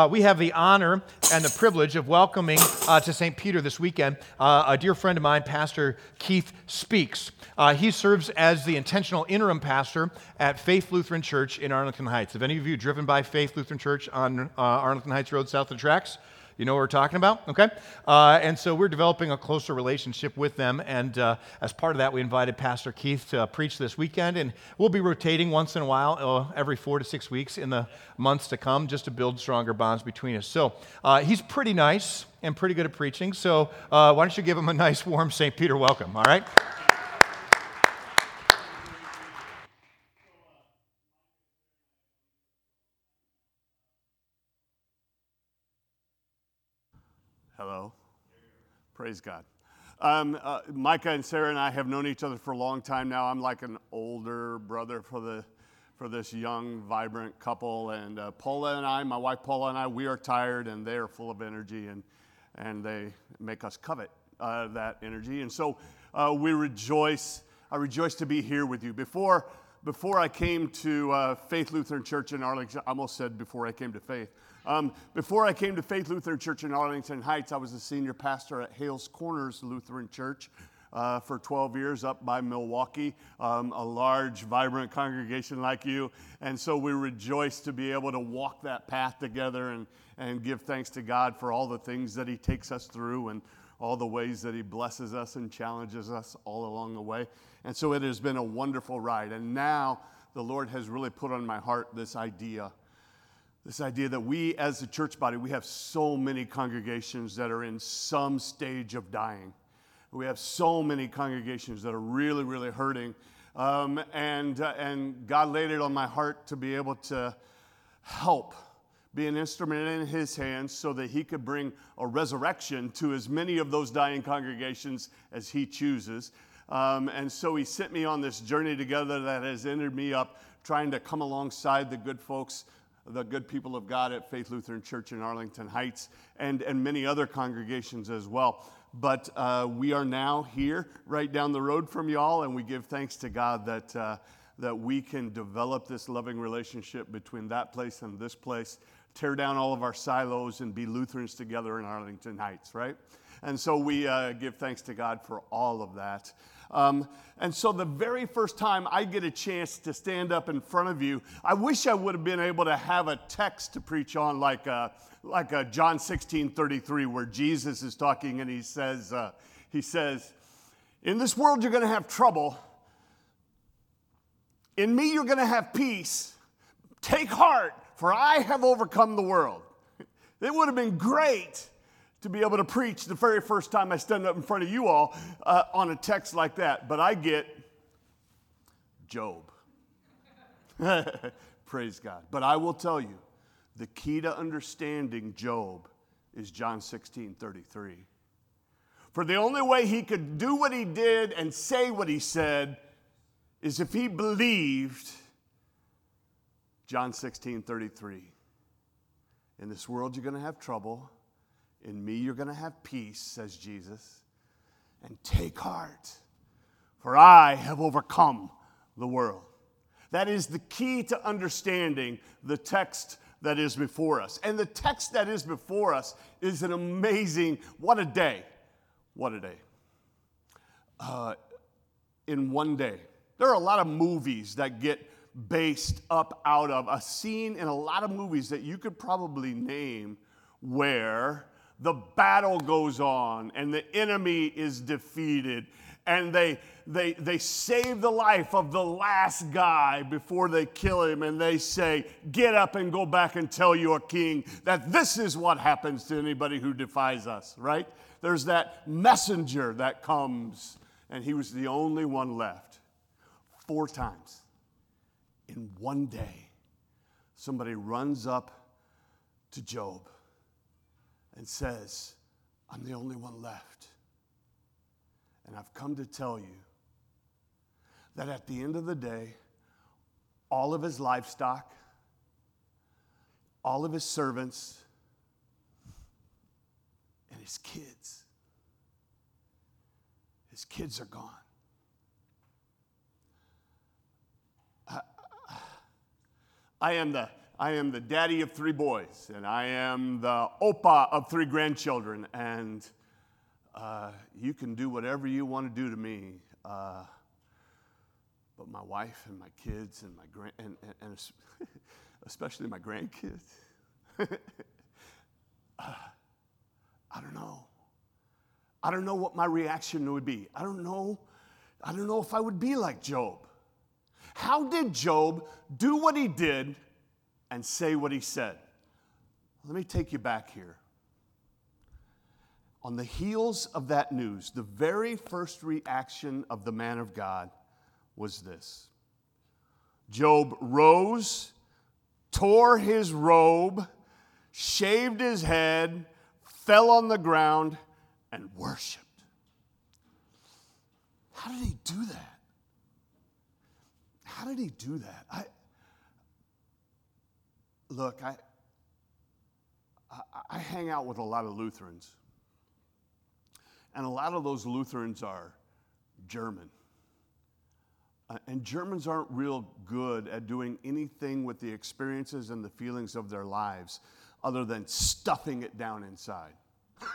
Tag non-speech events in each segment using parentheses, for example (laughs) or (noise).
Uh, we have the honor and the privilege of welcoming uh, to St. Peter this weekend uh, a dear friend of mine, Pastor Keith Speaks. Uh, he serves as the intentional interim pastor at Faith Lutheran Church in Arlington Heights. Have any of you driven by Faith Lutheran Church on uh, Arlington Heights Road south of the tracks? You know what we're talking about? Okay. Uh, and so we're developing a closer relationship with them. And uh, as part of that, we invited Pastor Keith to uh, preach this weekend. And we'll be rotating once in a while, uh, every four to six weeks in the months to come, just to build stronger bonds between us. So uh, he's pretty nice and pretty good at preaching. So why don't you give him a nice, warm St. Peter welcome? All right? Praise God. Um, uh, Micah and Sarah and I have known each other for a long time now. I'm like an older brother for the for this young, vibrant couple. And uh, Paula and I, my wife Paula and I, we are tired and they are full of energy, and and they make us covet uh, that energy. And so uh, we rejoice. I rejoice to be here with you. Before before I came to uh, Faith Lutheran Church in Arlington, I almost said before I came to Faith. Um, before I came to Faith Lutheran Church in Arlington Heights, I was a senior pastor at Hales Corners Lutheran Church. Uh, for 12 years up by Milwaukee, um, a large, vibrant congregation like you. And so we rejoice to be able to walk that path together and, and give thanks to God for all the things that He takes us through and all the ways that He blesses us and challenges us all along the way. And so it has been a wonderful ride. And now the Lord has really put on my heart this idea this idea that we as a church body we have so many congregations that are in some stage of dying we have so many congregations that are really really hurting um, and, uh, and god laid it on my heart to be able to help be an instrument in his hands so that he could bring a resurrection to as many of those dying congregations as he chooses um, and so he sent me on this journey together that has ended me up trying to come alongside the good folks the good people of God at Faith Lutheran Church in Arlington Heights and, and many other congregations as well. But uh, we are now here, right down the road from y'all, and we give thanks to God that, uh, that we can develop this loving relationship between that place and this place, tear down all of our silos, and be Lutherans together in Arlington Heights, right? And so we uh, give thanks to God for all of that. Um, and so the very first time I get a chance to stand up in front of you, I wish I would have been able to have a text to preach on like a, uh, like a John 16 33, where Jesus is talking and he says, uh, he says, In this world you're going to have trouble. In me you're going to have peace. Take heart, for I have overcome the world. (laughs) It would have been great to be able to preach the very first time I stand up in front of you all uh, on a text like that, but I get Job. (laughs) Praise God. But I will tell you, the key to understanding Job is John 16 33. For the only way he could do what he did and say what he said is if he believed John 16 33. In this world, you're going to have trouble. In me, you're going to have peace, says Jesus. And take heart, for I have overcome the world. That is the key to understanding the text that is before us. And the text that is before us is an amazing, what a day. What a day. Uh, in one day. There are a lot of movies that get based up out of a scene in a lot of movies that you could probably name where the battle goes on and the enemy is defeated and they, they, they save the life of the last guy before they kill him and they say get up and go back and tell your king that this is what happens to anybody who defies us right? There's that messenger that comes and he was the only one left four times in one day somebody runs up to job and says, I'm the only one left. And I've come to tell you that at the end of the day, all of his livestock, all of his servants, and his kids, his kids are gone. I am the I am the daddy of three boys, and I am the opa of three grandchildren, and uh, you can do whatever you want to do to me. Uh, but my wife and my kids and my grand and, and, and (laughs) especially my grandkids. (laughs) uh, I don't know. I don't know what my reaction would be. I don't know. I don't know if I would be like Job. How did Job do what he did and say what he said? Let me take you back here. On the heels of that news, the very first reaction of the man of God was this Job rose, tore his robe, shaved his head, fell on the ground, and worshiped. How did he do that? How did he do that? I look, I, I, I hang out with a lot of Lutherans. And a lot of those Lutherans are German. Uh, and Germans aren't real good at doing anything with the experiences and the feelings of their lives other than stuffing it down inside. (laughs)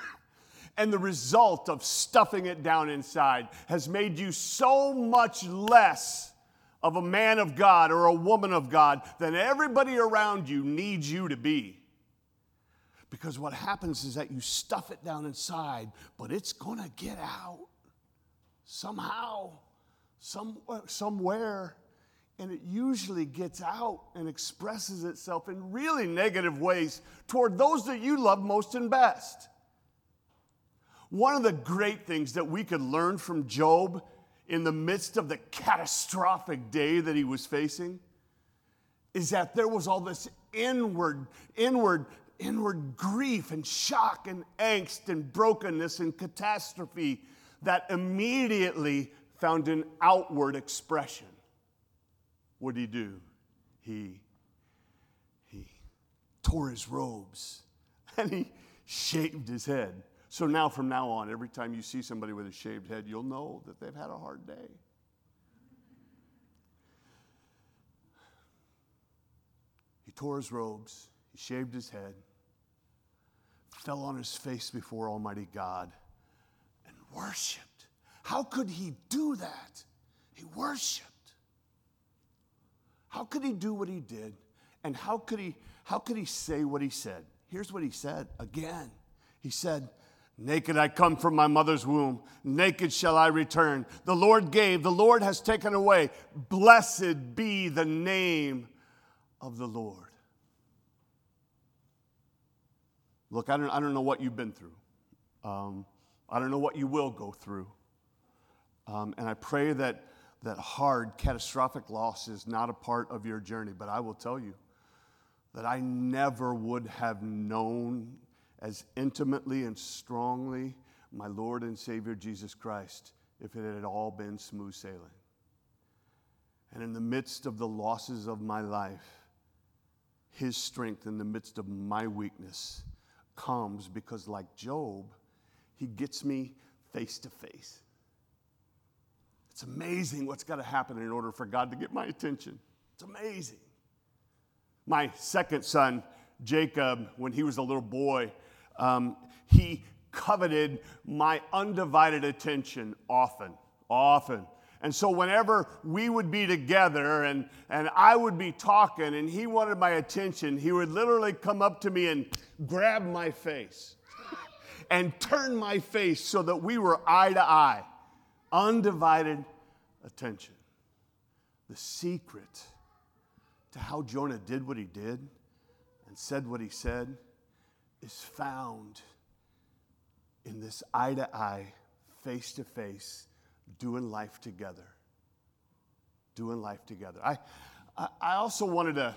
and the result of stuffing it down inside has made you so much less of a man of God or a woman of God than everybody around you needs you to be. Because what happens is that you stuff it down inside, but it's going to get out somehow, some, uh, somewhere. And it usually gets out and expresses itself in really negative ways toward those that you love most and best. One of the great things that we could learn from Job in the midst of the catastrophic day that he was facing is that there was all this inward, inward, inward grief and shock and angst and brokenness and catastrophe that immediately found an outward expression. What did he do? He, he tore his robes (laughs) and he shaved his head. So now, from now on, every time you see somebody with a shaved head, you'll know that they've had a hard day. He tore his robes, he shaved his head, fell on his face before Almighty God, and worshiped. How could he do that? He worshiped. How could he do what he did? And how could he, how could he say what he said? Here's what he said again. He said, Naked I come from my mother's womb, naked shall I return. The Lord gave, the Lord has taken away. Blessed be the name of the Lord. Look, I don't, I don't know what you've been through. Um, I don't know what you will go through. Um, and I pray that that hard, catastrophic loss is not a part of your journey. But I will tell you that I never would have known as intimately and strongly my Lord and Savior Jesus Christ if it had all been smooth sailing. And in the midst of the losses of my life, His strength in the midst of my weakness comes because, like Job, He gets me face to face. It's amazing what's got to happen in order for God to get my attention. It's amazing. My second son, Jacob, when he was a little boy, um, he coveted my undivided attention often, often. And so, whenever we would be together and, and I would be talking and he wanted my attention, he would literally come up to me and grab my face (laughs) and turn my face so that we were eye to eye. Undivided attention. The secret to how Jonah did what he did and said what he said is found in this eye to eye, face to face, doing life together. Doing life together. I, I, also wanted to,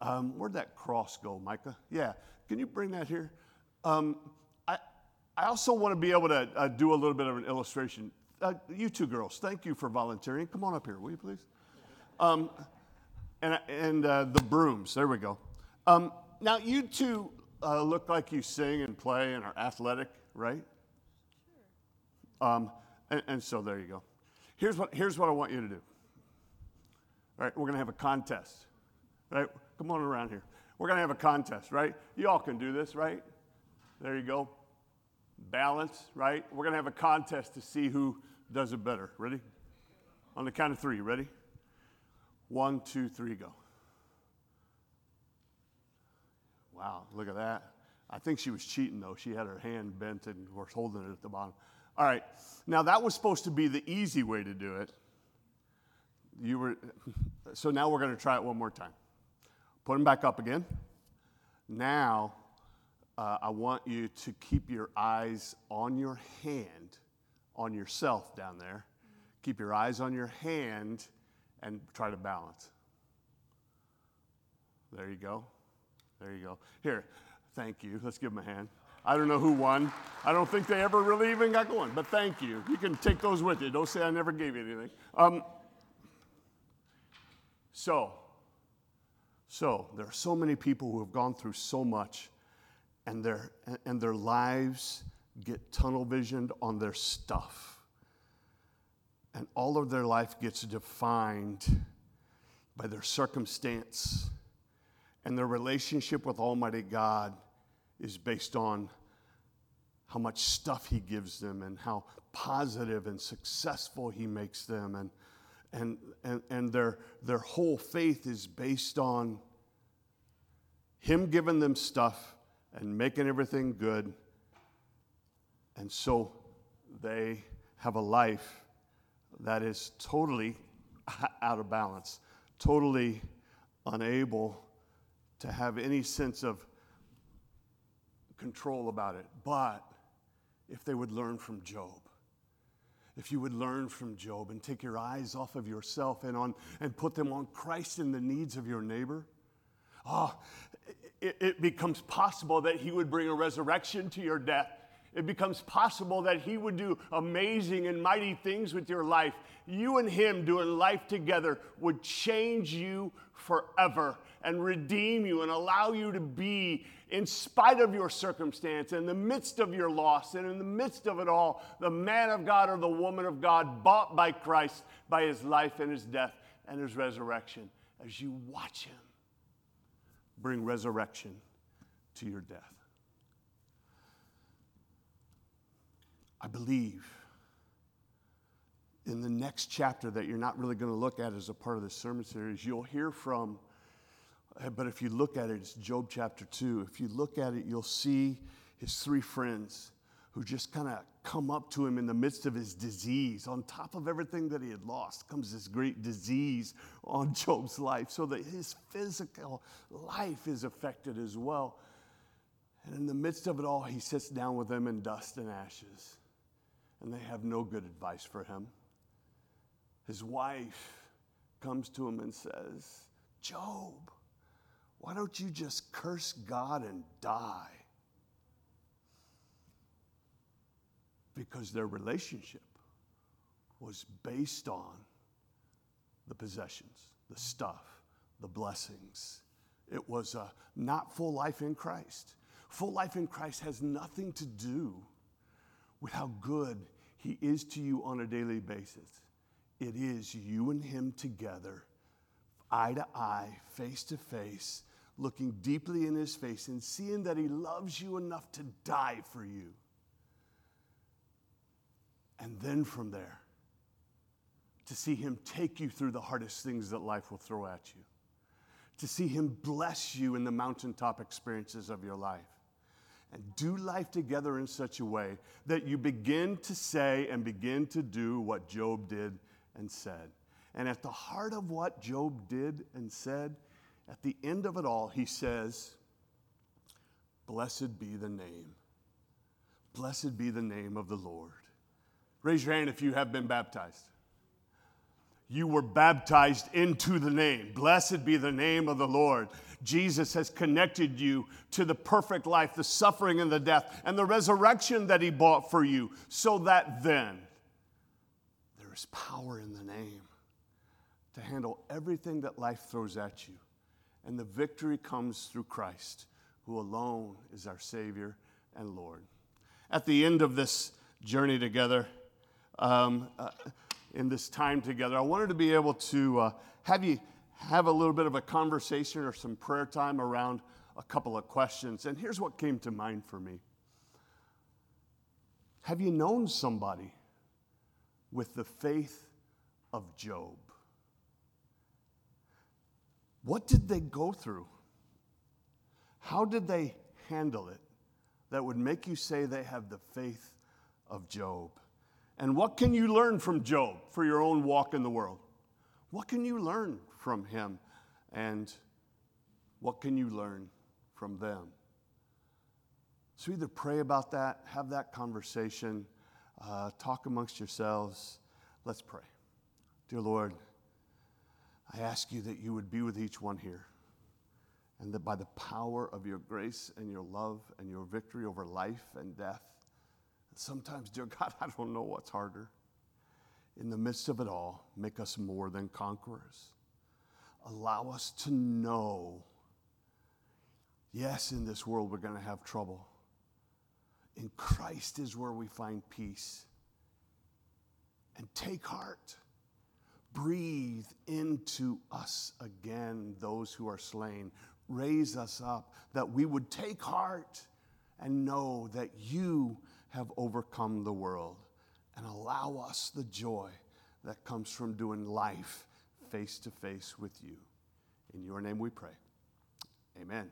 um, where'd that cross go, Micah? Yeah, can you bring that here? Um, I, I also want to be able to uh, do a little bit of an illustration. Uh, you two girls, thank you for volunteering. Come on up here, will you please? Um, and and uh, the brooms, there we go. Um, now, you two uh, look like you sing and play and are athletic, right? Sure. Um, and, and, so there you go. Here's what, here's what I want you to do. All right, we're going to have a contest. Right? come on around here. We're going to have a contest, right? You all can do this, right? There you go. Balance, right? We're going to have a contest to see who does it better. Ready? On the count of three. Ready? One, two, three, go. Wow, look at that. I think she was cheating though. She had her hand bent and was holding it at the bottom. All right. Now that was supposed to be the easy way to do it. You were (laughs) so now we're going to try it one more time. Put them back up again. Now uh, I want you to keep your eyes on your hand, on yourself down there. Keep your eyes on your hand and try to balance. There you go. There you go. Here, thank you. Let's give them a hand. I don't know who won. I don't think they ever really even got going, but thank you. You can take those with you. Don't say I never gave you anything. Um, so, so there are so many people who have gone through so much, and their and their lives get tunnel visioned on their stuff, and all of their life gets defined by their circumstance and their relationship with Almighty God is based on how much stuff He gives them and how positive and successful He makes them. And, and, and, and their, their whole faith is based on Him giving them stuff and making everything good. And so they have a life that is totally (laughs) out of balance, totally unable to have any sense of control about it. But if they would learn from Job, if you would learn from Job and take your eyes off of yourself and on and put them on Christ and the needs of your neighbor, oh, it, it becomes possible that he would bring a resurrection to your death it becomes possible that He would do amazing and mighty things with your life. You and Him doing life together would change you forever and redeem you and allow you to be, in spite of your circumstance, in the midst of your loss, and in the midst of it all, the man of God or the woman of God bought by Christ by His life and His death and His resurrection as you watch Him bring resurrection to your death. I believe in the next chapter that you're not really going to look at as a part of this sermon series, you'll hear from, but if you look at it, it's Job chapter 2. If you look at it, you'll see his three friends who just kind of come up to him in the midst of his disease. On top of everything that he had lost comes this great disease on (laughs) Job's life, so that his physical life is affected as well. And in the midst of it all, he sits down with them in dust and ashes and they have no good advice for him. His wife comes to him and says, Job, why don't you just curse God and die? Because their relationship was based on the possessions, the stuff, the blessings. It was a not full life in Christ. Full life in Christ has nothing to do with how good He is to you on a daily basis. It is you and Him together, eye to eye, face to face, looking deeply in His face and seeing that He loves you enough to die for you. And then from there, to see Him take you through the hardest things that life will throw at you, to see Him bless you in the mountaintop experiences of your life and do life together in such a way that you begin to say and begin to do what Job did and said. And at the heart of what Job did and said, at the end of it all, he says, Blessed be the name. Blessed be the name of the Lord. Raise your hand if you have been baptized. You were baptized into the name. Blessed be the name of the Lord. Jesus has connected you to the perfect life, the suffering and the death, and the resurrection that He bought for you, so that then there is power in the name to handle everything that life throws at you. And the victory comes through Christ, who alone is our Savior and Lord. At the end of this journey together, um, uh, in this time together, I wanted to be able to uh, have you have a little bit of a conversation or some prayer time around a couple of questions. And here's what came to mind for me Have you known somebody with the faith of Job? What did they go through? How did they handle it that would make you say they have the faith of Job? And what can you learn from Job for your own walk in the world? What can you learn from him? And what can you learn from them? So either pray about that, have that conversation, uh, talk amongst yourselves. Let's pray. Dear Lord, I ask you that you would be with each one here, and that by the power of your grace and your love and your victory over life and death, sometimes, dear (laughs) God, I don't know what's harder. In the midst of it all, make us more than conquerors. Allow us to know yes, in this world we're going to have trouble. In Christ is where we find peace. And take heart breathe into us again those who are slain. Raise us up that we would take heart and know that you have overcome the world and allow us the joy that comes from doing life face to face with you. In your name we pray. Amen.